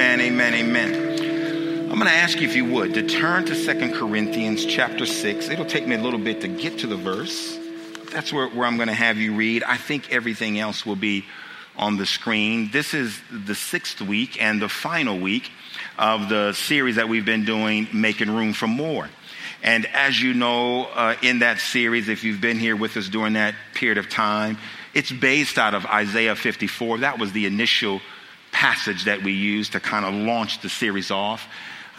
Amen, amen, amen. I'm going to ask you, if you would, to turn to Second Corinthians chapter 6. It'll take me a little bit to get to the verse. That's where, where I'm going to have you read. I think everything else will be on the screen. This is the sixth week and the final week of the series that we've been doing, Making Room for More. And as you know, uh, in that series, if you've been here with us during that period of time, it's based out of Isaiah 54. That was the initial passage that we use to kind of launch the series off.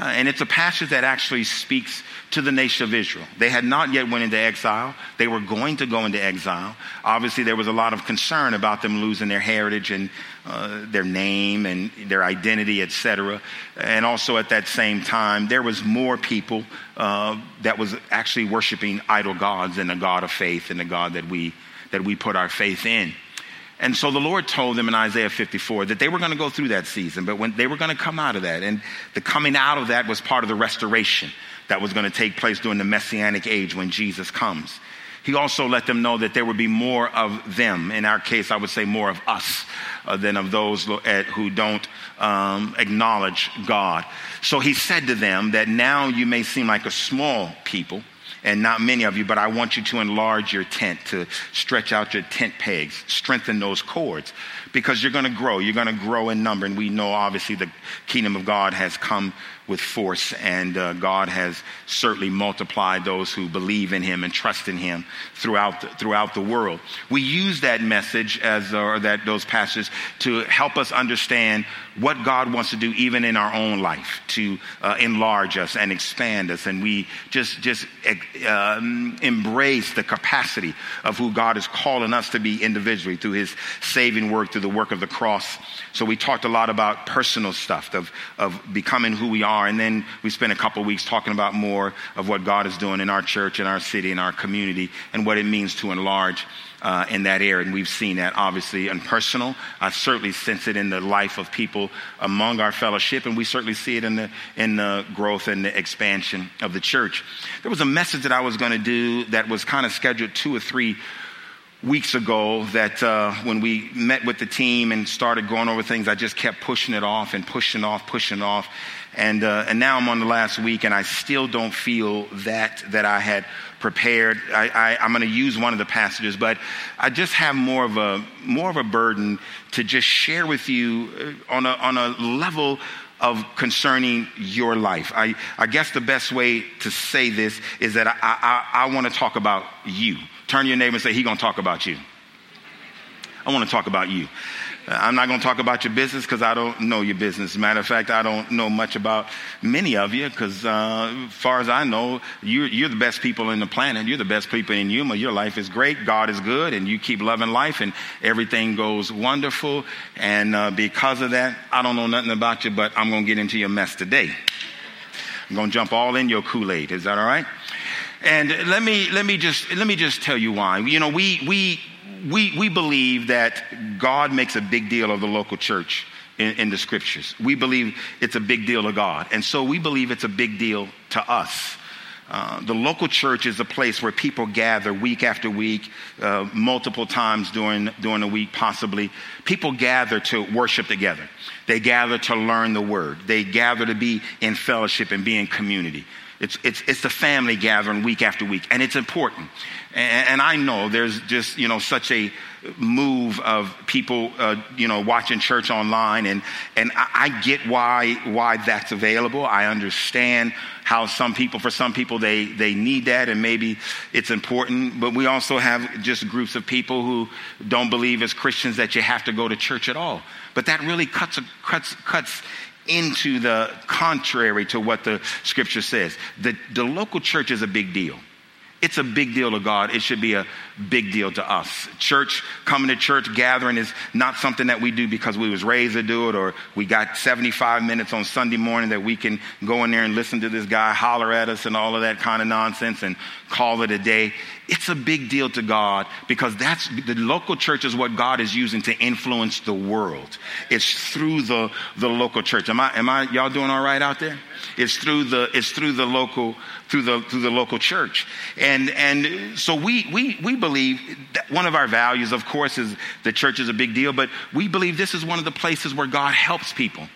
Uh, and it's a passage that actually speaks to the nation of Israel. They had not yet went into exile. They were going to go into exile. Obviously, there was a lot of concern about them losing their heritage and uh, their name and their identity, etc. And also at that same time, there was more people uh, that was actually worshiping idol gods than the God of faith and the God that we that we put our faith in. And so the Lord told them in Isaiah 54 that they were going to go through that season, but when they were going to come out of that, and the coming out of that was part of the restoration that was going to take place during the messianic age when Jesus comes. He also let them know that there would be more of them. In our case, I would say more of us uh, than of those who don't um, acknowledge God. So he said to them that now you may seem like a small people, and not many of you, but I want you to enlarge your tent, to stretch out your tent pegs, strengthen those cords, because you're going to grow. You're going to grow in number. And we know, obviously, the kingdom of God has come with force, and uh, God has certainly multiplied those who believe in Him and trust in Him throughout the, throughout the world. We use that message as or that those passages to help us understand what God wants to do even in our own life to uh, enlarge us and expand us, and we just just um, embrace the capacity of who God is calling us to be individually through His saving work, through the work of the cross. So we talked a lot about personal stuff of of becoming who we are are. And then we spent a couple weeks talking about more of what God is doing in our church, in our city, in our community, and what it means to enlarge uh, in that area. And we've seen that obviously in personal. I certainly sense it in the life of people among our fellowship, and we certainly see it in the, in the growth and the expansion of the church. There was a message that I was going to do that was kind of scheduled two or three weeks ago that uh, when we met with the team and started going over things, I just kept pushing it off and pushing off, pushing off. And, uh, and now I'm on the last week and I still don't feel that, that I had prepared. I, am going to use one of the passages, but I just have more of a, more of a burden to just share with you uh, on a, on a level of concerning your life. I, I guess the best way to say this is that I, I, I want to talk about you. Turn to your neighbor and say, he going to talk about you. I want to talk about you. I'm not going to talk about your business because I don't know your business. Matter of fact, I don't know much about many of you because, uh, as far as I know, you're, you're, the best people in the planet. You're the best people in Yuma. Your life is great. God is good, and you keep loving life, and everything goes wonderful. And uh, because of that, I don't know nothing about you, but I'm going to get into your mess today. I'm going to jump all in your Kool Aid. Is that all right? And let me let me just let me just tell you why. You know, we we we, we believe that God makes a big deal of the local church in, in, the scriptures. We believe it's a big deal to God. And so we believe it's a big deal to us. Uh, the local church is a place where people gather week after week, uh, multiple times during, during the week, possibly. People gather to worship together. They gather to learn the word. They gather to be in fellowship and be in community. It's, it's, it's the family gathering week after week, and it's important. And, I know there's just, you know, such a move of people, uh, you know, watching church online, and, and I, I get why, why that's available. I understand how some people, for some people, they, they need that, and maybe it's important. But we also have just groups of people who don't believe as Christians that you have to go to church at all. But that really cuts, cuts, cuts into the contrary to what the scripture says. The, the local church is a big deal. It's a big deal to God. It should be a big deal to us. Church, coming to church, gathering is not something that we do because we was raised to do it or we got 75 minutes on Sunday morning that we can go in there and listen to this guy holler at us and all of that kind of nonsense and call it a day. It's a big deal to God because that's the local church is what God is using to influence the world. It's through the, the local church. Am I, am I, y'all doing all right out there? It's through the, it's through the local, through the, through the local church. And, and so we, we, we believe that one of our values, of course, is the church is a big deal, but we believe this is one of the places where God helps people.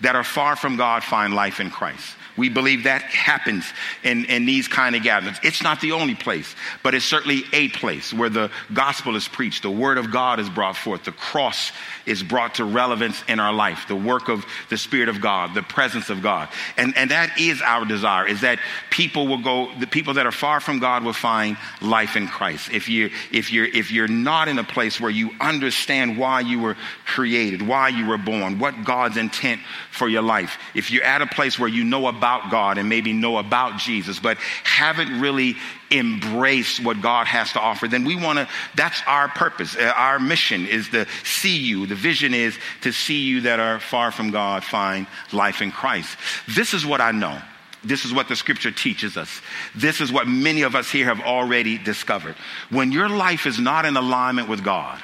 that are far from God find life in Christ. We believe that happens in, in these kind of gatherings. It's not the only place, but it's certainly a place where the gospel is preached, the word of God is brought forth, the cross is brought to relevance in our life, the work of the Spirit of God, the presence of God. And, and that is our desire, is that people will go, the people that are far from God will find life in Christ. If you if you're if you're not in a place where you understand why you were created, why you were born, what God's intent for your life, if you're at a place where you know about about God and maybe know about Jesus, but haven't really embraced what God has to offer, then we want to, that's our purpose. Uh, our mission is to see you. The vision is to see you that are far from God find life in Christ. This is what I know. This is what the scripture teaches us. This is what many of us here have already discovered. When your life is not in alignment with God,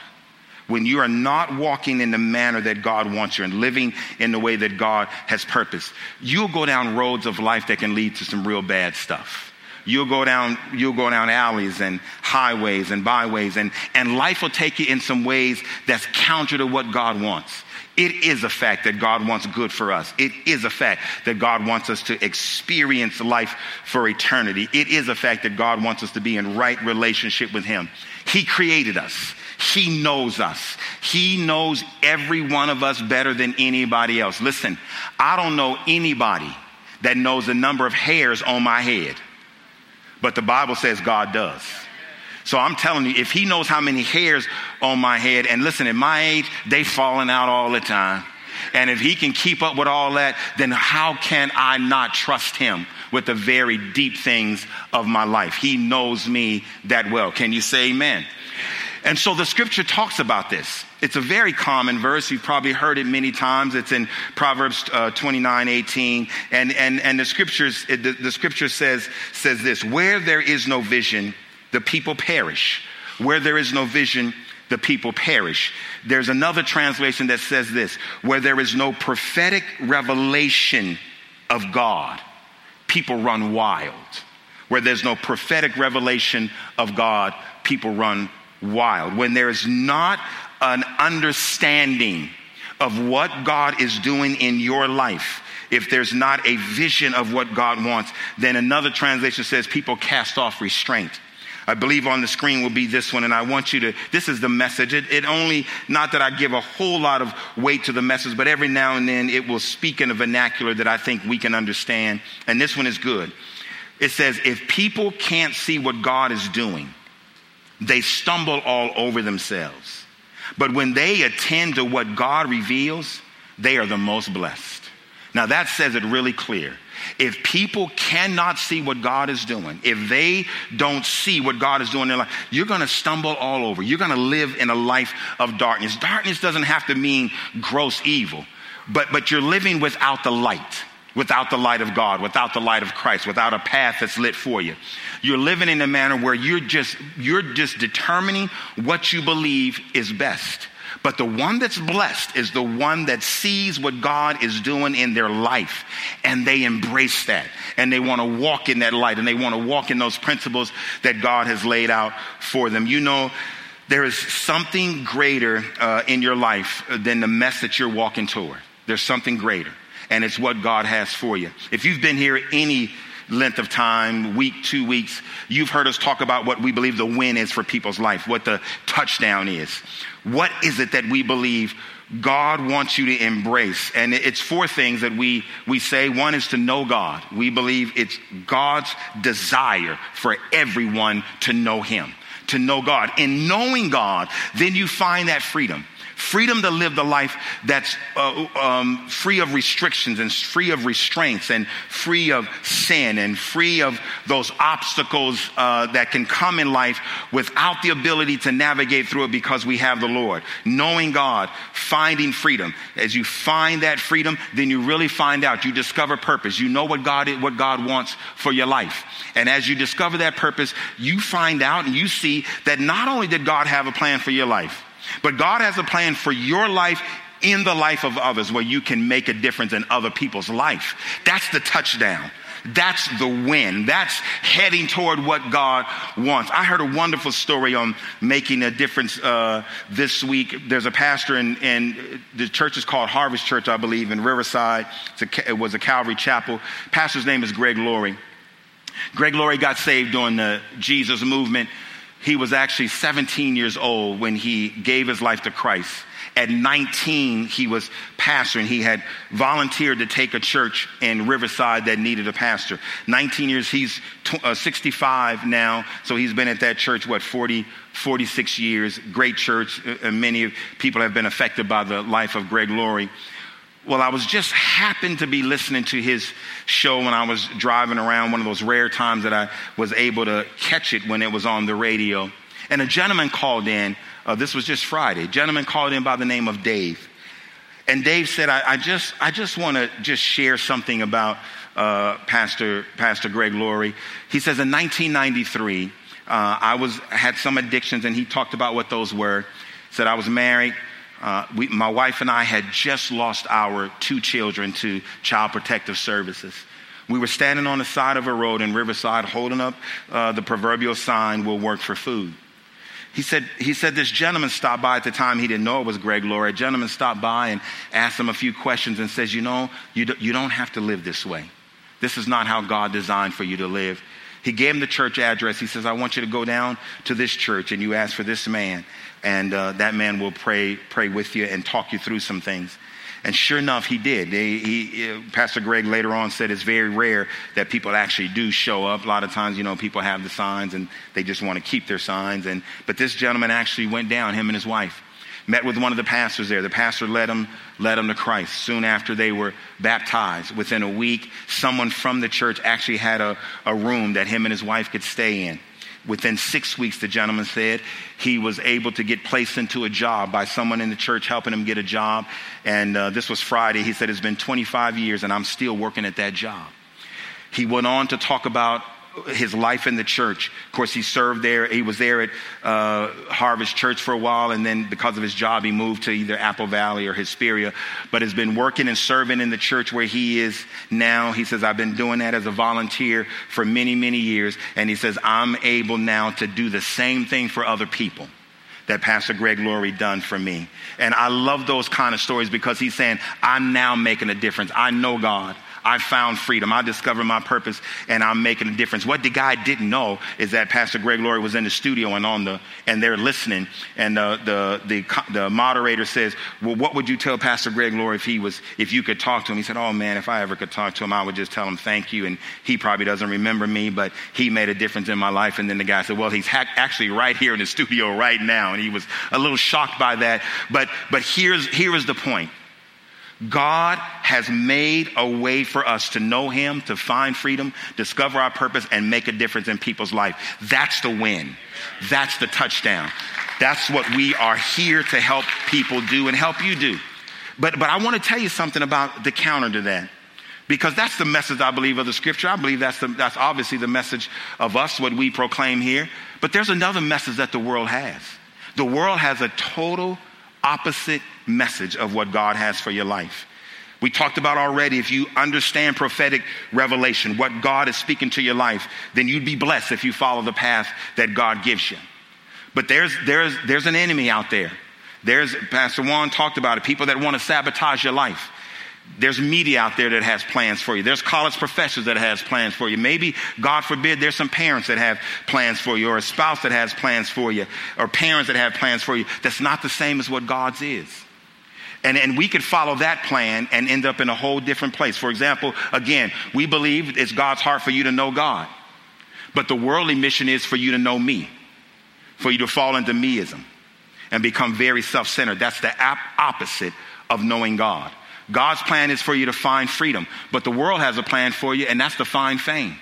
when you are not walking in the manner that God wants you and living in the way that God has purposed, you'll go down roads of life that can lead to some real bad stuff. You'll go down, you'll go down alleys and highways and byways and, and life will take you in some ways that's counter to what God wants. It is a fact that God wants good for us. It is a fact that God wants us to experience life for eternity. It is a fact that God wants us to be in right relationship with Him. He created us. He knows us. He knows every one of us better than anybody else. Listen, I don't know anybody that knows the number of hairs on my head, but the Bible says God does. So I'm telling you, if he knows how many hairs on my head, and listen, at my age, they falling out all the time. And if he can keep up with all that, then how can I not trust him with the very deep things of my life? He knows me that well. Can you say amen? And so the scripture talks about this. It's a very common verse. You've probably heard it many times. It's in Proverbs uh, 29, 18. And, and, and the scriptures, the, the scripture says, says this, where there is no vision, the people perish. Where there is no vision, the people perish. There's another translation that says this, where there is no prophetic revelation of God, people run wild. Where there's no prophetic revelation of God, people run wild, when there is not an understanding of what God is doing in your life, if there's not a vision of what God wants, then another translation says people cast off restraint. I believe on the screen will be this one, and I want you to. This is the message. It, it, only, not that I give a whole lot of weight to the message, but every now and then it will speak in a vernacular that I think we can understand. And this one is good. It says, if people can't see what God is doing, they stumble all over themselves. But when they attend to what God reveals, they are the most blessed. Now that says it really clear. If people cannot see what God is doing, if they don't see what God is doing in their life, you're going to stumble all over. You're going to live in a life of darkness. Darkness doesn't have to mean gross evil, but, but you're living without the light without the light of God, without the light of Christ, without a path that's lit for you. You're living in a manner where you're just, you're just determining what you believe is best. But the one that's blessed is the one that sees what God is doing in their life and they embrace that and they want to walk in that light and they want to walk in those principles that God has laid out for them. You know, there is something greater uh, in your life than the mess that you're walking toward. There's something greater and it's what God has for you. If you've been here any length of time, week, two weeks, you've heard us talk about what we believe the win is for people's life, what the touchdown is. What is it that we believe God wants you to embrace? And it's four things that we, we say. One is to know God. We believe it's God's desire for everyone to know Him, to know God. In knowing God, then you find that freedom freedom to live the life that's uh, um, free of restrictions and free of restraints and free of sin and free of those obstacles uh, that can come in life without the ability to navigate through it because we have the Lord. Knowing God, finding freedom. As you find that freedom, then you really find out. You discover purpose. You know what God is, what God wants for your life. And as you discover that purpose, you find out and you see that not only did God have a plan for your life, but God has a plan for your life in the life of others where you can make a difference in other people's life. That's the touchdown. That's the win. That's heading toward what God wants. I heard a wonderful story on making a difference uh, this week. There's a pastor in, in, the church is called Harvest Church, I believe, in Riverside. A, it was a Calvary chapel. Pastor's name is Greg Laurie. Greg Laurie got saved during the Jesus movement. He was actually 17 years old when he gave his life to Christ. At 19, he was pastor and he had volunteered to take a church in Riverside that needed a pastor. 19 years, he's uh, 65 now, so he's been at that church, what, 40, 46 years. Great church. Uh, many people have been affected by the life of Greg Laurie. Well, I was just happened to be listening to his show when I was driving around, one of those rare times that I was able to catch it when it was on the radio. And a gentleman called in uh, this was just Friday. A gentleman called in by the name of Dave. And Dave said, I, I just, I just want to just share something about uh, Pastor, Pastor Greg Laurie. He says in 1993, uh, I was, had some addictions and he talked about what those were. Said I was married. Uh, we, my wife and I had just lost our two children to Child Protective Services. We were standing on the side of a road in Riverside holding up uh, the proverbial sign, We'll work for food. He said, he said this gentleman stopped by at the time. He didn't know it was Greg Laurie. A gentleman stopped by and asked him a few questions and says, You know, you, do, you don't have to live this way. This is not how God designed for you to live. He gave him the church address. He says, I want you to go down to this church and you ask for this man. And uh, that man will pray, pray with you and talk you through some things. And sure enough, he did. He, Pastor Greg later on said it's very rare that people actually do show up. A lot of times, you know, people have the signs and they just want to keep their signs. And, but this gentleman actually went down, him and his wife. Met with one of the pastors there. The pastor led him, led him to Christ. Soon after they were baptized, within a week, someone from the church actually had a, a room that him and his wife could stay in. Within six weeks, the gentleman said he was able to get placed into a job by someone in the church helping him get a job. And uh, this was Friday. He said, It's been 25 years and I'm still working at that job. He went on to talk about his life in the church. Of course, he served there. He was there at uh, Harvest Church for a while, and then because of his job, he moved to either Apple Valley or Hesperia. But has been working and serving in the church where he is now. He says, "I've been doing that as a volunteer for many, many years," and he says, "I'm able now to do the same thing for other people." that Pastor Greg Laurie done for me. And I love those kind of stories because he's saying, I'm now making a difference. I know God. I found freedom. I discovered my purpose and I'm making a difference. What the guy didn't know is that Pastor Greg Laurie was in the studio and on the, and they're listening. And uh, the, the, the, the moderator says, well, what would you tell Pastor Greg Laurie if he was, if you could talk to him? He said, oh man, if I ever could talk to him, I would just tell him thank you. And he probably doesn't remember me, but he made a difference in my life. And then the guy said, well, he's ha- actually right here in the studio right now. And he was a little shocked by that. But, but here's, here is the point. God has made a way for us to know Him, to find freedom, discover our purpose, and make a difference in people's life. That's the win. That's the touchdown. That's what we are here to help people do and help you do. But, but I want to tell you something about the counter to that. Because that's the message I believe of the scripture. I believe that's, the, that's obviously the message of us, what we proclaim here. But there's another message that the world has. The world has a total opposite message of what God has for your life. We talked about already if you understand prophetic revelation, what God is speaking to your life, then you'd be blessed if you follow the path that God gives you. But there's, there's, there's an enemy out there. There's, Pastor Juan talked about it, people that want to sabotage your life. There's media out there that has plans for you. There's college professors that has plans for you. Maybe, God forbid, there's some parents that have plans for you, or a spouse that has plans for you, or parents that have plans for you. That's not the same as what God's is. And, and we could follow that plan and end up in a whole different place. For example, again, we believe it's God's heart for you to know God. But the worldly mission is for you to know me, for you to fall into meism and become very self centered. That's the opposite of knowing God. God's plan is for you to find freedom, but the world has a plan for you, and that's to find fame.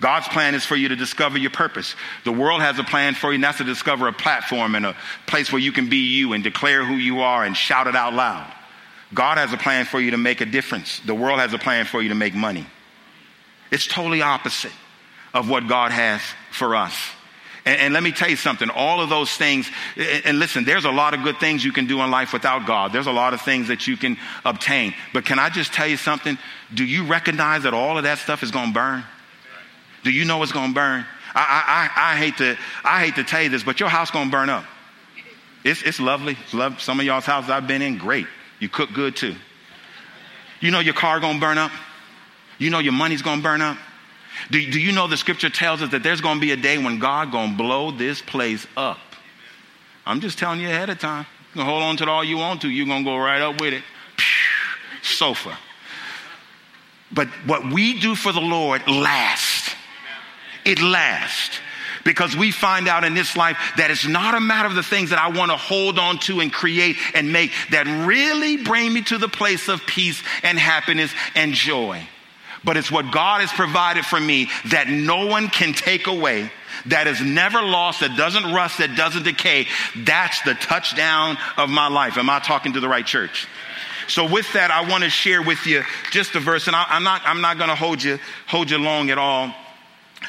God's plan is for you to discover your purpose. The world has a plan for you, and that's to discover a platform and a place where you can be you and declare who you are and shout it out loud. God has a plan for you to make a difference. The world has a plan for you to make money. It's totally opposite of what God has for us. And, and, let me tell you something, all of those things, and, and listen, there's a lot of good things you can do in life without God. There's a lot of things that you can obtain. But can I just tell you something? Do you recognize that all of that stuff is going to burn? Do you know it's going to burn? I, I, I, hate to, I hate to tell you this, but your house going to burn up. It's, it's lovely. Love. Some of y'all's houses I've been in, great. You cook good too. You know your car going to burn up? You know your money's going to burn up? Do, do you know the scripture tells us that there's going to be a day when God going to blow this place up? I'm just telling you ahead of time. You can hold on to it all you want to. You're going to go right up with it. Sofa. But what we do for the Lord lasts. It lasts. Because we find out in this life that it's not a matter of the things that I want to hold on to and create and make that really bring me to the place of peace and happiness and joy but it's what God has provided for me that no one can take away, that is never lost, that doesn't rust, that doesn't decay. That's the touchdown of my life. Am I talking to the right church? So with that, I want to share with you just a verse, and I, am not, I'm not going to hold you, hold you long at all.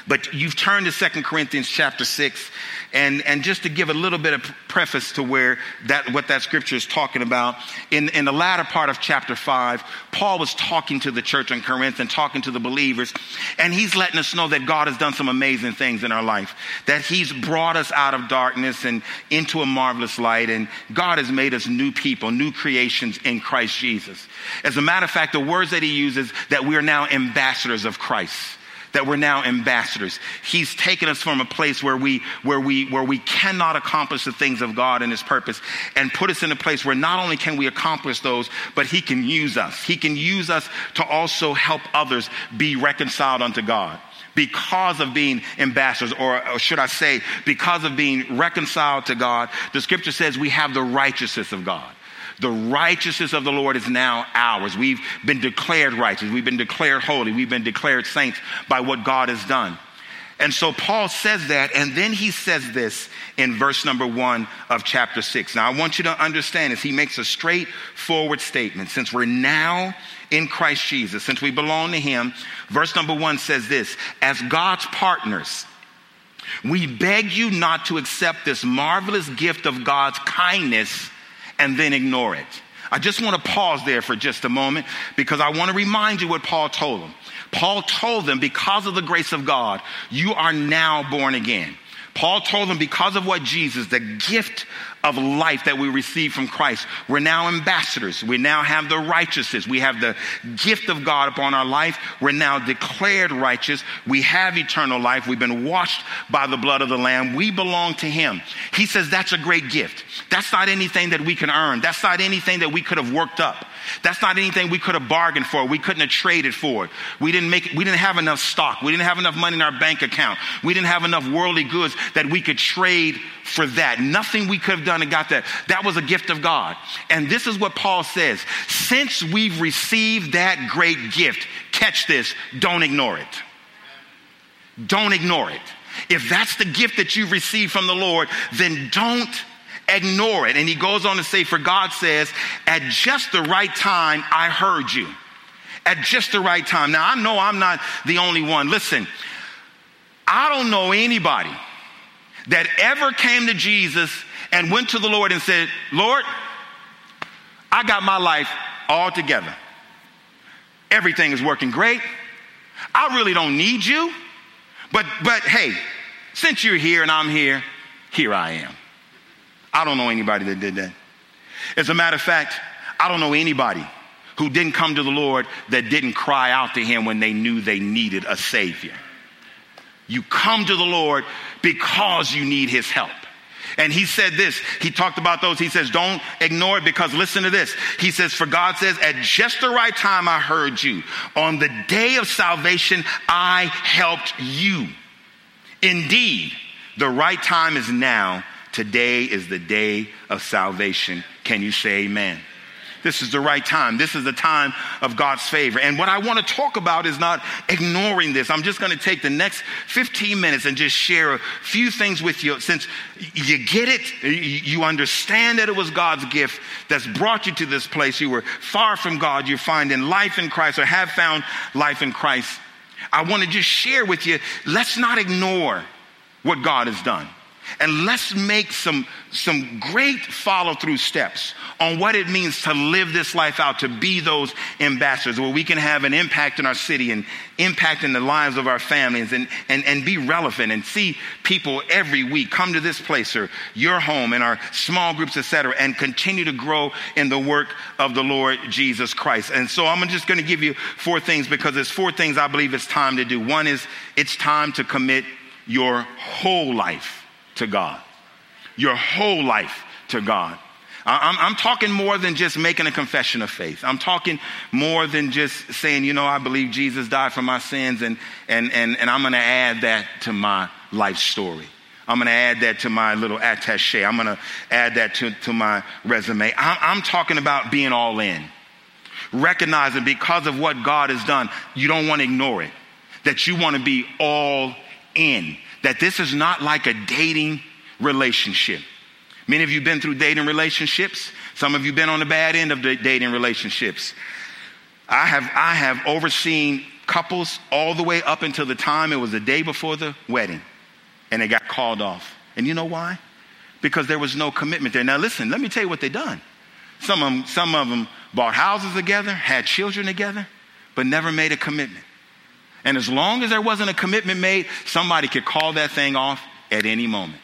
But you've turned to Second Corinthians chapter 6, and, and just to give a little bit of preface to where that, what that scripture is talking about, in, in the latter part of chapter 5, Paul was talking to the church in Corinth and talking to the believers, and he's letting us know that God has done some amazing things in our life, that he's brought us out of darkness and into a marvelous light, and God has made us new people, new creations in Christ Jesus. As a matter of fact, the words that he uses, that we are now ambassadors of Christ that we're now ambassadors. He's taken us from a place where we, where we, where we cannot accomplish the things of God and His purpose and put us in a place where not only can we accomplish those, but He can use us. He can use us to also help others be reconciled unto God because of being ambassadors, or, or, should I say, because of being reconciled to God, the scripture says we have the righteousness of God. The righteousness of the Lord is now ours. We've been declared righteous. We've been declared holy. We've been declared saints by what God has done. And so Paul says that, and then he says this in verse number one of chapter six. Now, I want you to understand this. He makes a straightforward statement. Since we're now in Christ Jesus, since we belong to him, verse number one says this As God's partners, we beg you not to accept this marvelous gift of God's kindness and then ignore it. I just want to pause there for just a moment because I want to remind you what Paul told them. Paul told them, because of the grace of God, you are now born again. Paul told them, because of what Jesus, the gift of life that we receive from Christ. We're now ambassadors. We now have the righteousness. We have the gift of God upon our life. We're now declared righteous. We have eternal life. We've been washed by the blood of the Lamb. We belong to Him. He says that's a great gift. That's not anything that we can earn. That's not anything that we could have worked up. That's not anything we could have bargained for. We couldn't have traded for. It. We didn't make, we didn't have enough stock. We didn't have enough money in our bank account. We didn't have enough worldly goods that we could trade for that. Nothing we could have done and got that. That was a gift of God. And this is what Paul says. Since we've received that great gift, catch this, don't ignore it. Don't ignore it. If that's the gift that you've received from the Lord, then don't ignore it. And he goes on to say, For God says, at just the right time, I heard you. At just the right time. Now, I know I'm not the only one. Listen, I don't know anybody that ever came to Jesus and went to the Lord and said, Lord, I got my life all together. Everything is working great. I really don't need you. But, but hey, since you're here and I'm here, here I am. I don't know anybody that did that. As a matter of fact, I don't know anybody who didn't come to the Lord that didn't cry out to him when they knew they needed a Savior. You come to the Lord because you need his help. And he said this, he talked about those. He says, don't ignore it because listen to this. He says, for God says, at just the right time I heard you. On the day of salvation, I helped you. Indeed, the right time is now. Today is the day of salvation. Can you say amen? This is the right time. This is the time of God's favor. And what I want to talk about is not ignoring this. I'm just going to take the next 15 minutes and just share a few things with you. Since you get it, you understand that it was God's gift that's brought you to this place. You were far from God. You're finding life in Christ or have found life in Christ. I want to just share with you let's not ignore what God has done. And let's make some, some great follow through steps on what it means to live this life out, to be those ambassadors where we can have an impact in our city and impact in the lives of our families and, and, and be relevant and see people every week come to this place or your home and our small groups, etc., and continue to grow in the work of the Lord Jesus Christ. And so I'm just going to give you four things because there's four things I believe it's time to do. One is it's time to commit your whole life to God. Your whole life to God. I'm, I'm, talking more than just making a confession of faith. I'm talking more than just saying, you know, I believe Jesus died for my sins and, and, and, and I'm going to add that to my life story. I'm going to add that to my little attache. I'm going to add that to, to my resume. I'm, I'm talking about being all in. Recognizing because of what God has done, you don't want to ignore it. That you want to be all in that this is not like a dating relationship. Many of you been through dating relationships. Some of you been on the bad end of the dating relationships. I have, I have overseen couples all the way up until the time it was the day before the wedding and they got called off. And you know why? Because there was no commitment there. Now listen, let me tell you what they done. Some of them, some of them bought houses together, had children together, but never made a commitment. And as long as there wasn't a commitment made, somebody could call that thing off at any moment.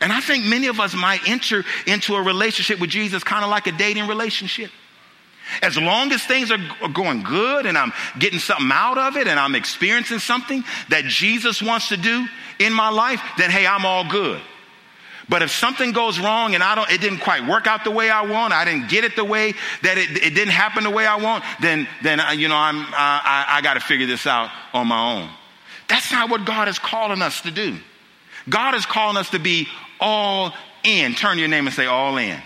And I think many of us might enter into a relationship with Jesus kind of like a dating relationship. As long as things are going good and I'm getting something out of it and I'm experiencing something that Jesus wants to do in my life, then hey, I'm all good. But if something goes wrong and I don't, it didn't quite work out the way I want, I didn't get it the way that it, it didn't happen the way I want, then, then uh, you know, I'm, I, I got to figure this out on my own. That's not what God is calling us to do. God is calling us to be all in. Turn your name and say, all in.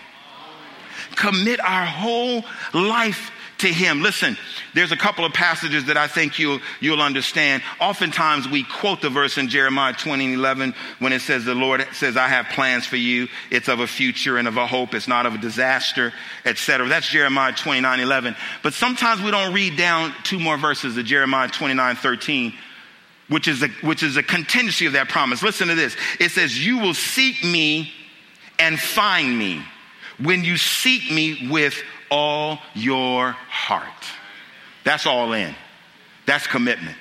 Commit our whole life to him. Listen, there's a couple of passages that I think you'll, you'll understand. Oftentimes we quote the verse in Jeremiah 20 and 11 when it says, the Lord says, I have plans for you. It's of a future and of a hope. It's not of a disaster, etc. That's Jeremiah 29, 11. But sometimes we don't read down two more verses of Jeremiah 29, 13 which is a, which is a contingency of that promise. Listen to this. It says, You will seek me and find me when you seek me with all your heart. That's all in. That's commitment.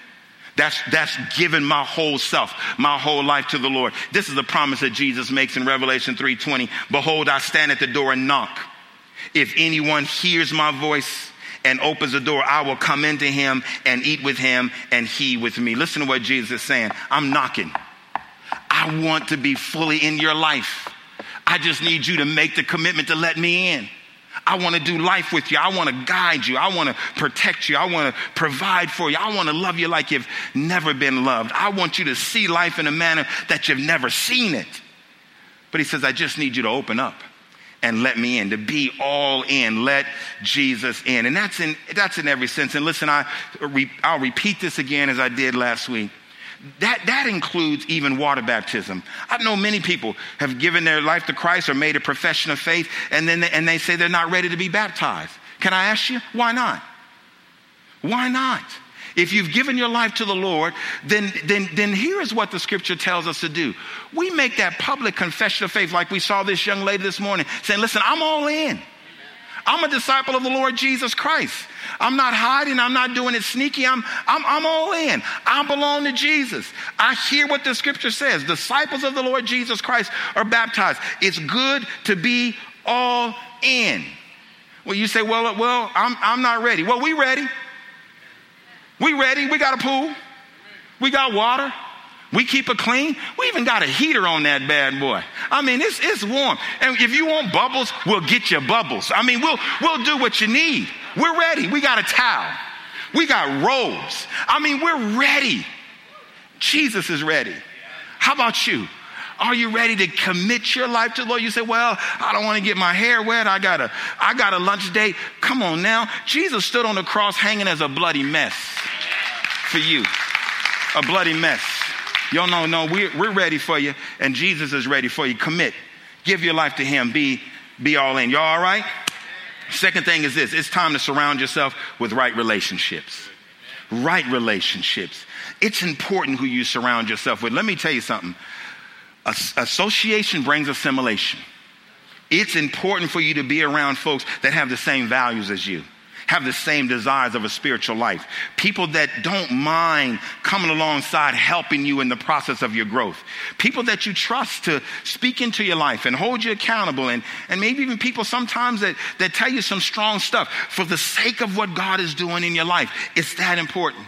That's, that's giving my whole self, my whole life to the Lord. This is the promise that Jesus makes in Revelation 3:20. Behold, I stand at the door and knock. If anyone hears my voice and opens the door, I will come into him and eat with him and he with me. Listen to what Jesus is saying. I'm knocking. I want to be fully in your life. I just need you to make the commitment to let me in. I want to do life with you. I want to guide you. I want to protect you. I want to provide for you. I want to love you like you've never been loved. I want you to see life in a manner that you've never seen it. But he says, I just need you to open up and let me in, to be all in, let Jesus in. And that's in, that's in every sense. And listen, I, I'll repeat this again as I did last week. That, that includes even water baptism. I know many people have given their life to Christ or made a profession of faith, and then they, and they say they're not ready to be baptized. Can I ask you, why not? Why not? If you've given your life to the Lord, then, then, then here is what the scripture tells us to do. We make that public confession of faith, like we saw this young lady this morning, saying, Listen, I'm all in. I'm a disciple of the Lord Jesus Christ. I'm not hiding. I'm not doing it sneaky. I'm, I'm, I'm all in. I belong to Jesus. I hear what the scripture says. Disciples of the Lord Jesus Christ are baptized. It's good to be all in. Well, you say, well, well, I'm, I'm not ready. Well, we ready. We ready. We got a pool. We got water. We keep it clean. We even got a heater on that bad boy. I mean, it's, it's warm. And if you want bubbles, we'll get you bubbles. I mean, we'll, we'll do what you need. We're ready. We got a towel. We got robes. I mean, we're ready. Jesus is ready. How about you? Are you ready to commit your life to the Lord? You say, well, I don't want to get my hair wet. I got a, I got a lunch date. Come on now. Jesus stood on the cross hanging as a bloody mess for you. A bloody mess. Y'all know, no, we're, we're ready for you, and Jesus is ready for you. Commit. Give your life to Him. Be, be all in. Y'all all right? Second thing is this it's time to surround yourself with right relationships. right relationships. It's important who you surround yourself with. Let me tell you something association brings assimilation. It's important for you to be around folks that have the same values as you have the same desires of a spiritual life. People that don't mind coming alongside helping you in the process of your growth. People that you trust to speak into your life and hold you accountable and, and maybe even people sometimes that, that tell you some strong stuff for the sake of what God is doing in your life. It's that important.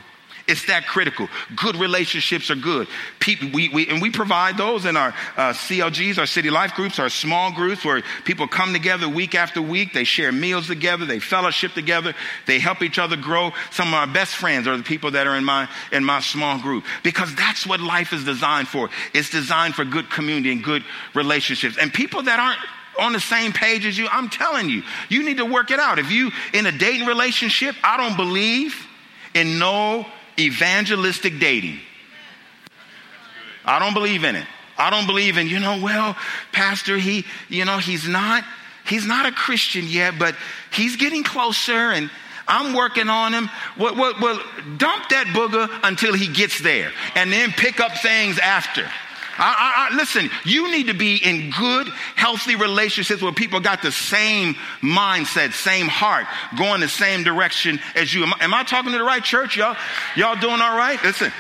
It's that critical. Good relationships are good. People, we, we, and we provide those in our uh, CLGs, our city life groups, our small groups where people come together week after week. They share meals together. They fellowship together. They help each other grow. Some of our best friends are the people that are in my, in my small group because that's what life is designed for. It's designed for good community and good relationships. And people that aren't on the same page as you, I'm telling you, you need to work it out. If you in a dating relationship, I don't believe in no evangelistic dating. I don't believe in it. I don't believe in, you know, well, pastor, he, you know, he's not, he's not a Christian yet, but he's getting closer and I'm working on him. Well, well, well dump that booger until he gets there and then pick up things after. I, I, listen, you need to be in good, healthy relationships where people got the same mindset, same heart, going the same direction as you. Am, am I talking to the right church, y'all? Y'all doing all right? Listen.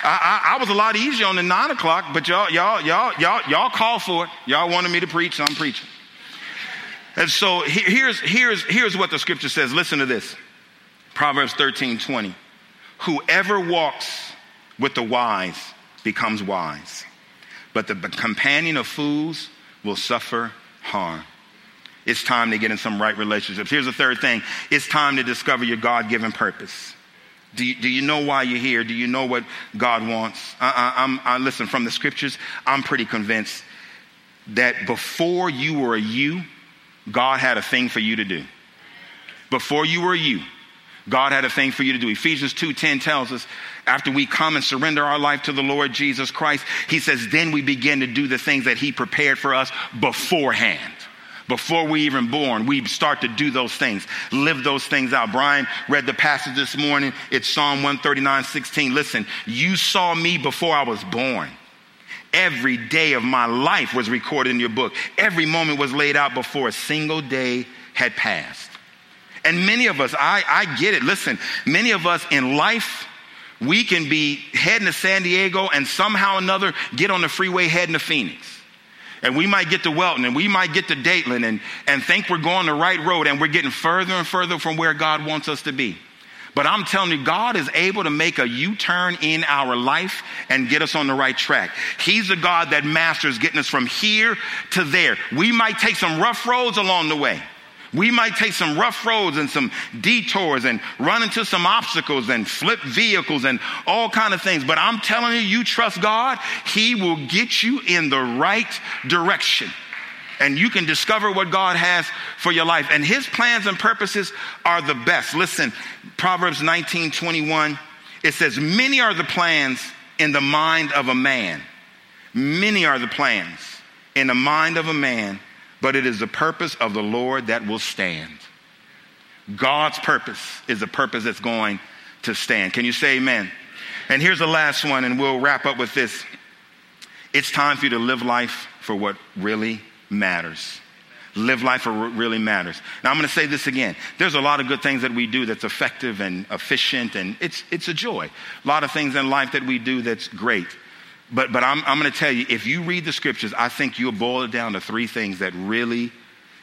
I, I, I, was a lot easier on the nine o'clock, but y'all, y'all, y'all, y'all, y'all called for it. Y'all wanted me to preach, so I'm preaching. And so here's, here's, here's what the scripture says. Listen to this. Proverbs 13, 20. Whoever walks with the wise becomes wise but the companion of fools will suffer harm. It's time to get in some right relationships. Here's the third thing it's time to discover your God given purpose. Do you, do you, know why you're here? Do you know what God wants? I, I, I'm, I, listen, from the scriptures, I'm pretty convinced that before you were a you, God had a thing for you to do. Before you were you, God had a thing for you to do. Ephesians 2:10 tells us after we come and surrender our life to the Lord Jesus Christ, he says then we begin to do the things that he prepared for us beforehand. Before we even born, we start to do those things, live those things out. Brian read the passage this morning. It's Psalm 139, 16. Listen, you saw me before I was born. Every day of my life was recorded in your book. Every moment was laid out before a single day had passed. And many of us, I, I get it. Listen, many of us in life, we can be heading to San Diego and somehow or another get on the freeway heading to Phoenix. And we might get to Wellton and we might get to Dateland and, and think we're going the right road and we're getting further and further from where God wants us to be. But I'm telling you, God is able to make a U turn in our life and get us on the right track. He's the God that masters getting us from here to there. We might take some rough roads along the way. We might take some rough roads and some detours and run into some obstacles and flip vehicles and all kind of things. But I'm telling you, you trust God, He will get you in the right direction. And you can discover what God has for your life. And His plans and purposes are the best. Listen, Proverbs 19 21, it says, Many are the plans in the mind of a man. Many are the plans in the mind of a man but it is the purpose of the Lord that will stand. God's purpose is the purpose that's going to stand. Can you say amen? And here's the last one, and we'll wrap up with this. It's time for you to live life for what really matters. Live life for what really matters. Now, I'm going to say this again. There's a lot of good things that we do that's effective and efficient, and it's, it's a joy. A lot of things in life that we do that's great. But, but I'm, I'm going to tell you, if you read the scriptures, I think you'll boil it down to three things that really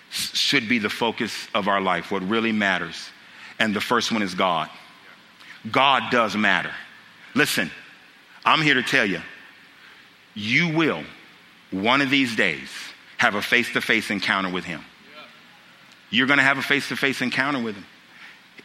should be the focus of our life, what really matters. And the first one is God. God does matter. Listen, I'm here to tell you, you will, one of these days, have a face to face encounter with Him. You're going to have a face to face encounter with Him.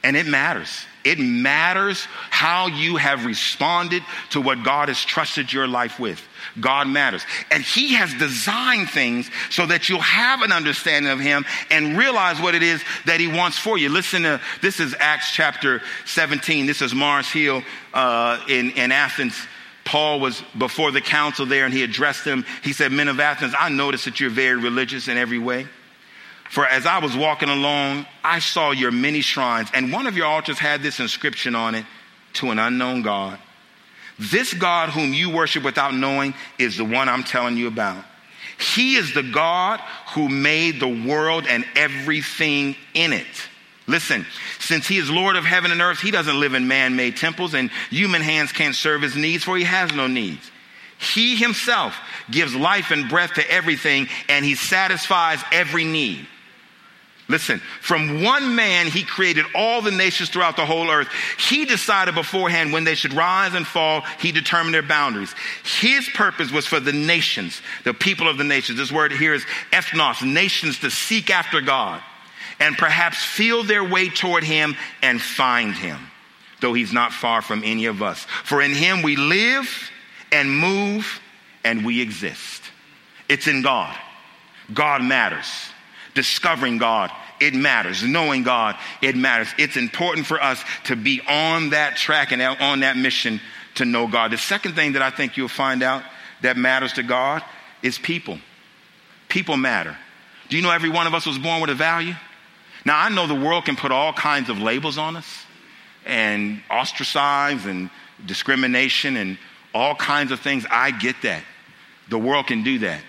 And it matters. It matters how you have responded to what God has trusted your life with. God matters. And He has designed things so that you'll have an understanding of Him and realize what it is that He wants for you. Listen to this is Acts chapter 17. This is Mars Hill uh, in, in Athens. Paul was before the council there and he addressed them. He said, Men of Athens, I notice that you're very religious in every way. For as I was walking along, I saw your many shrines, and one of your altars had this inscription on it to an unknown God. This God whom you worship without knowing is the one I'm telling you about. He is the God who made the world and everything in it. Listen, since he is Lord of heaven and earth, he doesn't live in man made temples, and human hands can't serve his needs, for he has no needs. He himself gives life and breath to everything, and he satisfies every need. Listen, from one man, he created all the nations throughout the whole earth. He decided beforehand when they should rise and fall. He determined their boundaries. His purpose was for the nations, the people of the nations. This word here is ethnos, nations to seek after God and perhaps feel their way toward him and find him, though he's not far from any of us. For in him we live and move and we exist. It's in God. God matters. Discovering God, it matters. Knowing God, it matters. It's important for us to be on that track and on that mission to know God. The second thing that I think you'll find out that matters to God is people. People matter. Do you know every one of us was born with a value? Now, I know the world can put all kinds of labels on us and ostracize and discrimination and all kinds of things. I get that. The world can do that.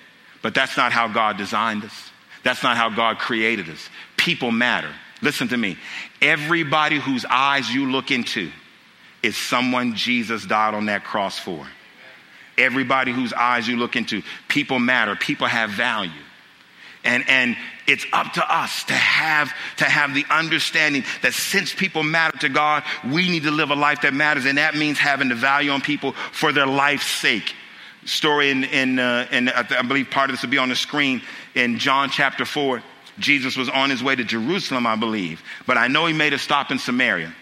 But that's not how God designed us. That's not how God created us. People matter. Listen to me. Everybody whose eyes you look into is someone Jesus died on that cross for. Everybody whose eyes you look into, people matter. People have value. And, and it's up to us to have, to have the understanding that since people matter to God, we need to live a life that matters. And that means having the value on people for their life's sake. Story in, in, uh, in I believe part of this will be on the screen in John chapter 4. Jesus was on his way to Jerusalem, I believe, but I know he made a stop in Samaria.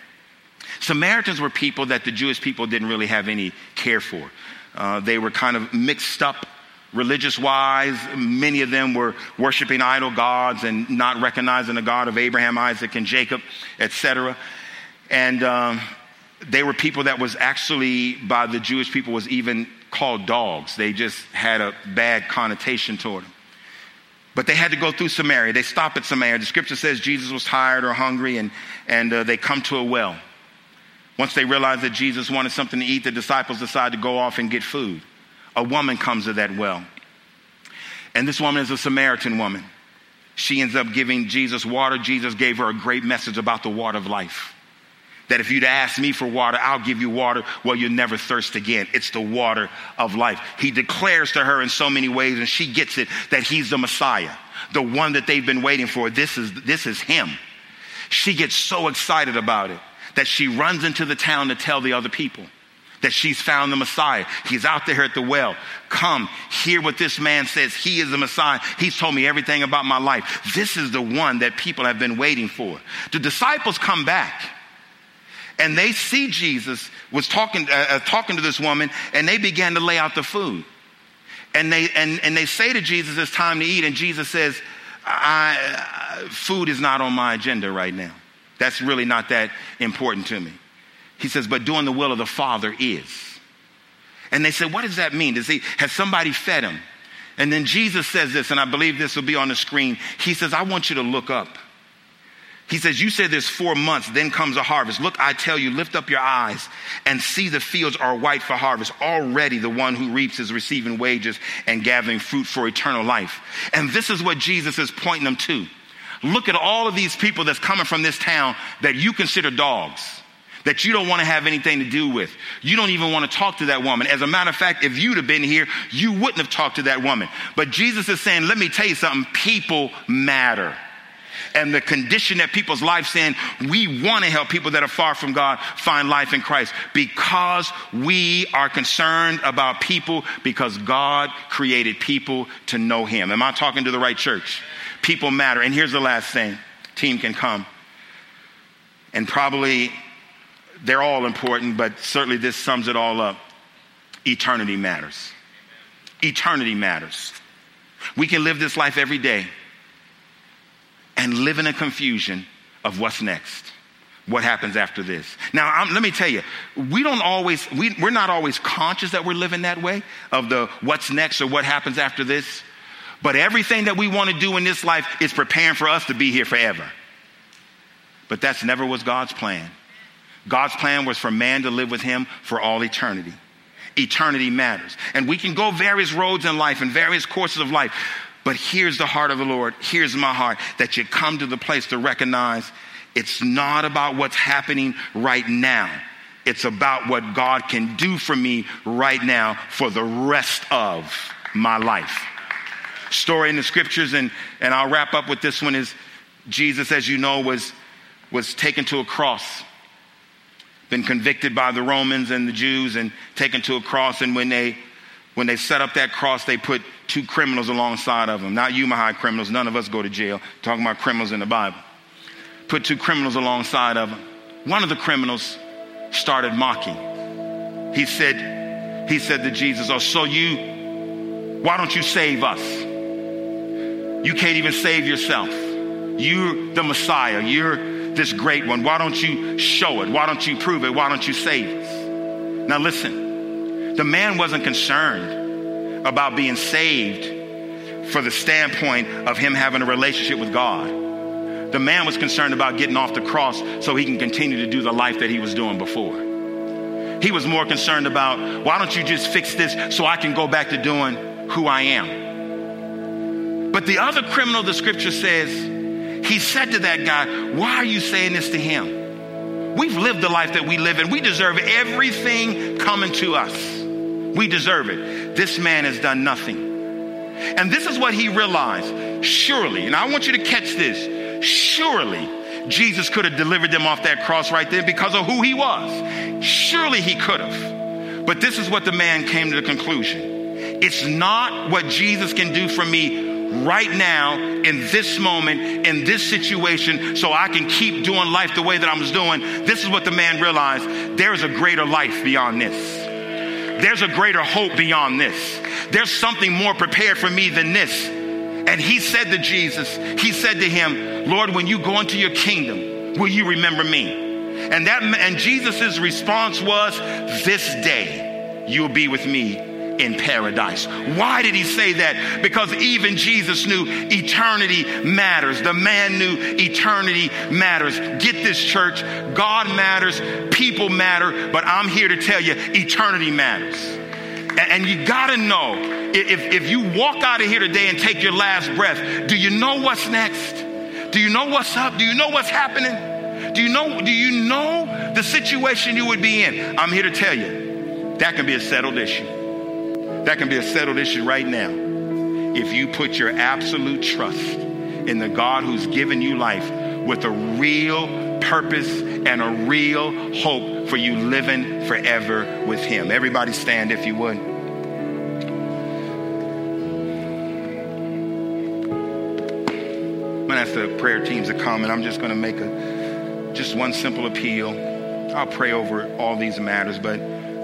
Samaritans were people that the Jewish people didn't really have any care for. Uh, they were kind of mixed up religious wise. Many of them were worshiping idol gods and not recognizing the God of Abraham, Isaac, and Jacob, etc. And um, they were people that was actually by the Jewish people was even called dogs. They just had a bad connotation toward them. But they had to go through Samaria. They stop at Samaria. The scripture says Jesus was tired or hungry, and, and uh, they come to a well. Once they realize that Jesus wanted something to eat, the disciples decide to go off and get food a woman comes to that well. And this woman is a Samaritan woman. She ends up giving Jesus water. Jesus gave her a great message about the water of life. That if you'd ask me for water, I'll give you water. Well, you'll never thirst again. It's the water of life. He declares to her in so many ways, and she gets it that he's the Messiah, the one that they've been waiting for. This is, this is him. She gets so excited about it that she runs into the town to tell the other people that she's found the Messiah. He's out there at the well. Come, hear what this man says. He is the Messiah. He's told me everything about my life. This is the one that people have been waiting for. The disciples come back and they see Jesus was talking, uh, uh talking to this woman and they began to lay out the food. And they, and, and they say to Jesus, it's time to eat. And Jesus says, I, food is not on my agenda right now. That's really not that important to me. He says, but doing the will of the Father is. And they said, what does that mean? Does he, has somebody fed him? And then Jesus says this, and I believe this will be on the screen. He says, I want you to look up. He says, You said there's four months, then comes a harvest. Look, I tell you, lift up your eyes and see the fields are white for harvest. Already the one who reaps is receiving wages and gathering fruit for eternal life. And this is what Jesus is pointing them to. Look at all of these people that's coming from this town that you consider dogs that you don't want to have anything to do with. You don't even want to talk to that woman. As a matter of fact, if you'd have been here, you wouldn't have talked to that woman. But Jesus is saying, let me tell you something, people matter. And the condition that people's lives in, we want to help people that are far from God find life in Christ because we are concerned about people because God created people to know Him. Am I talking to the right church? People matter. And here's the last thing team can come. And probably they're all important, but certainly this sums it all up. Eternity matters. Eternity matters. We can live this life every day and live in a confusion of what's next. What happens after this? Now, I'm, let me tell you, we don't always, we, we're not always conscious that we're living that way of the what's next or what happens after this. But everything that we want to do in this life is preparing for us to be here forever. But that's never was God's plan. God's plan was for man to live with him for all eternity. Eternity matters. And we can go various roads in life and various courses of life. But here's the heart of the Lord. Here's my heart that you come to the place to recognize it's not about what's happening right now. It's about what God can do for me right now for the rest of my life. Story in the scriptures, and, and I'll wrap up with this one is Jesus, as you know, was, was taken to a cross, been convicted by the Romans and the Jews, and taken to a cross. And when they when they set up that cross, they put two criminals alongside of him. Not you, my high criminals. None of us go to jail. Talking about criminals in the Bible. Put two criminals alongside of him. One of the criminals started mocking. He said, he said to Jesus, Oh, so you, why don't you save us? You can't even save yourself. You're the Messiah. You're this great one. Why don't you show it? Why don't you prove it? Why don't you save us? Now listen, the man wasn't concerned about being saved for the standpoint of him having a relationship with God. The man was concerned about getting off the cross so he can continue to do the life that he was doing before. He was more concerned about, why don't you just fix this so I can go back to doing who I am? But the other criminal, the scripture says, he said to that guy, Why are you saying this to him? We've lived the life that we live in. We deserve everything coming to us. We deserve it. This man has done nothing. And this is what he realized. Surely, and I want you to catch this Surely Jesus could have delivered them off that cross right there because of who he was. Surely he could have. But this is what the man came to the conclusion it's not what Jesus can do for me right now, in this moment, in this situation, so I can keep doing life the way that I was doing. This is what the man realized there is a greater life beyond this. There's a greater hope beyond this. There's something more prepared for me than this. And he said to Jesus, he said to him, Lord, when you go into your kingdom, will you remember me? And that and Jesus' response was, This day you'll be with me in paradise. Why did he say that? Because even Jesus knew eternity matters. The man knew eternity matters. Get this, church. God matters, people matter, but I'm here to tell you eternity matters. And you gotta know if, if you walk out of here today and take your last breath, do you know what's next? Do you know what's up? Do you know what's happening? Do you know, do you know the situation you would be in? I'm here to tell you that can be a settled issue. That can be a settled issue right now. If you put your absolute trust in the God who's given you life with a real purpose and a real hope for you living forever with Him. Everybody stand if you would. I'm to ask the prayer teams to come, and I'm just going to make a just one simple appeal. I'll pray over all these matters, but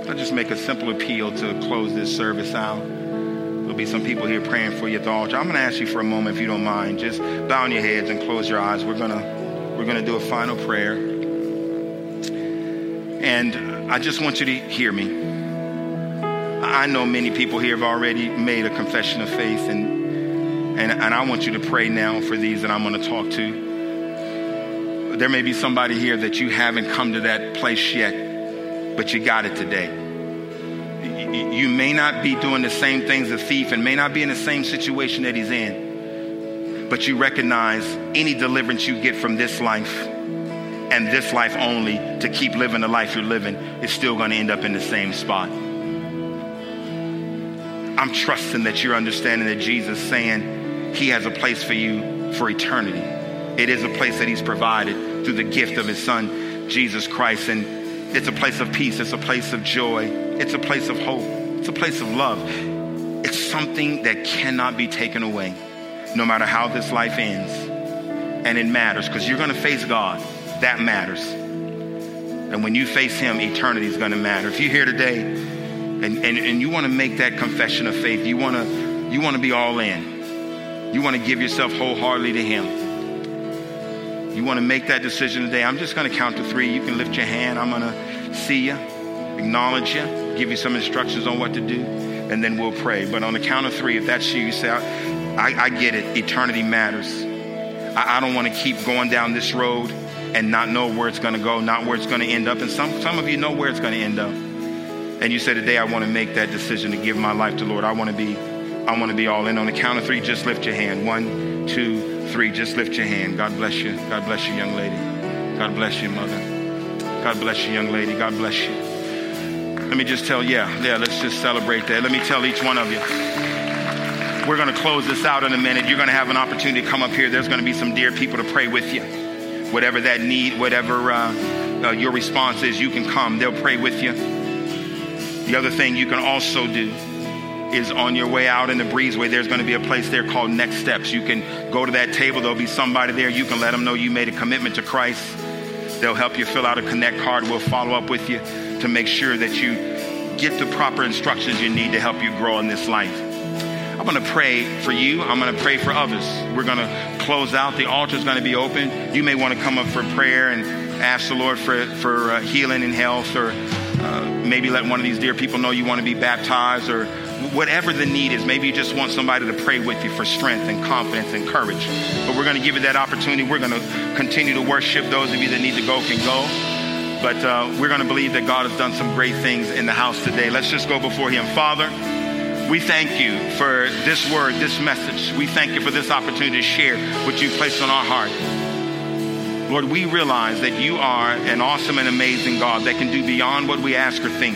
I'll just make a simple appeal to close this service out. There'll be some people here praying for you at the altar. I'm going to ask you for a moment, if you don't mind, just bow your heads and close your eyes. We're going to we're going to do a final prayer, and I just want you to hear me. I know many people here have already made a confession of faith and and, and I want you to pray now for these that I'm going to talk to. There may be somebody here that you haven't come to that place yet, but you got it today. You may not be doing the same things a thief and may not be in the same situation that he's in, but you recognize any deliverance you get from this life and this life only to keep living the life you're living is still going to end up in the same spot. I'm trusting that you're understanding that Jesus saying, he has a place for you for eternity. It is a place that He's provided through the gift of His Son, Jesus Christ. And it's a place of peace, it's a place of joy, it's a place of hope, it's a place of love. It's something that cannot be taken away, no matter how this life ends. And it matters because you're going to face God. That matters. And when you face Him, eternity is going to matter. If you're here today and, and, and you want to make that confession of faith, you want to you want to be all in you want to give yourself wholeheartedly to Him. You want to make that decision today. I'm just going to count to three. You can lift your hand. I'm going to see you, acknowledge you, give you some instructions on what to do, and then we'll pray. But on the count of three, if that's you, you say, I, I get it. Eternity matters. I, I don't want to keep going down this road and not know where it's going to go, not where it's going to end up. And some, some of you know where it's going to end up. And you say, Today I want to make that decision to give my life to Lord. I want to be. I want to be all in. On the count of three, just lift your hand. One, two, three. Just lift your hand. God bless you. God bless you, young lady. God bless you, mother. God bless you, young lady. God bless you. Let me just tell, yeah, yeah, let's just celebrate that. Let me tell each one of you. We're going to close this out in a minute. You're going to have an opportunity to come up here. There's going to be some dear people to pray with you. Whatever that need, whatever uh, uh, your response is, you can come. They'll pray with you. The other thing you can also do is on your way out in the breezeway, there's going to be a place there called Next Steps. You can go to that table. There'll be somebody there. You can let them know you made a commitment to Christ. They'll help you fill out a connect card. We'll follow up with you to make sure that you get the proper instructions you need to help you grow in this life. I'm going to pray for you. I'm going to pray for others. We're going to close out. The altar is going to be open. You may want to come up for prayer and ask the Lord for, for uh, healing and health, or uh, maybe let one of these dear people know you want to be baptized, or whatever the need is. Maybe you just want somebody to pray with you for strength and confidence and courage. But we're going to give you that opportunity. We're going to continue to worship. Those of you that need to go can go. But uh, we're going to believe that God has done some great things in the house today. Let's just go before Him. Father, we thank you for this word, this message. We thank you for this opportunity to share what you've placed on our heart. Lord, we realize that you are an awesome and amazing God that can do beyond what we ask or think.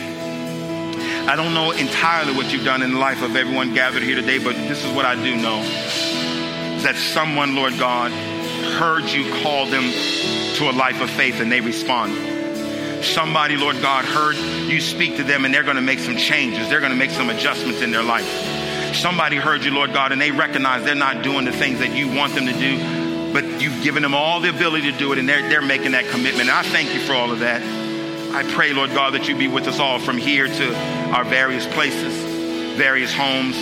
I don't know entirely what you've done in the life of everyone gathered here today, but this is what I do know that someone, Lord God, heard you call them to a life of faith and they responded somebody, Lord God, heard you speak to them and they're going to make some changes. They're going to make some adjustments in their life. Somebody heard you, Lord God, and they recognize they're not doing the things that you want them to do, but you've given them all the ability to do it and they're, they're making that commitment. And I thank you for all of that. I pray, Lord God, that you be with us all from here to our various places, various homes.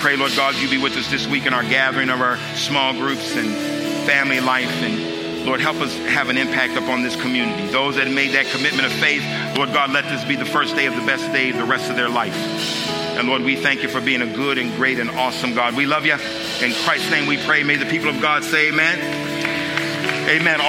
Pray, Lord God, you be with us this week in our gathering of our small groups and family life and Lord, help us have an impact upon this community. Those that made that commitment of faith, Lord God, let this be the first day of the best day of the rest of their life. And Lord, we thank you for being a good and great and awesome God. We love you. In Christ's name we pray. May the people of God say amen. Amen.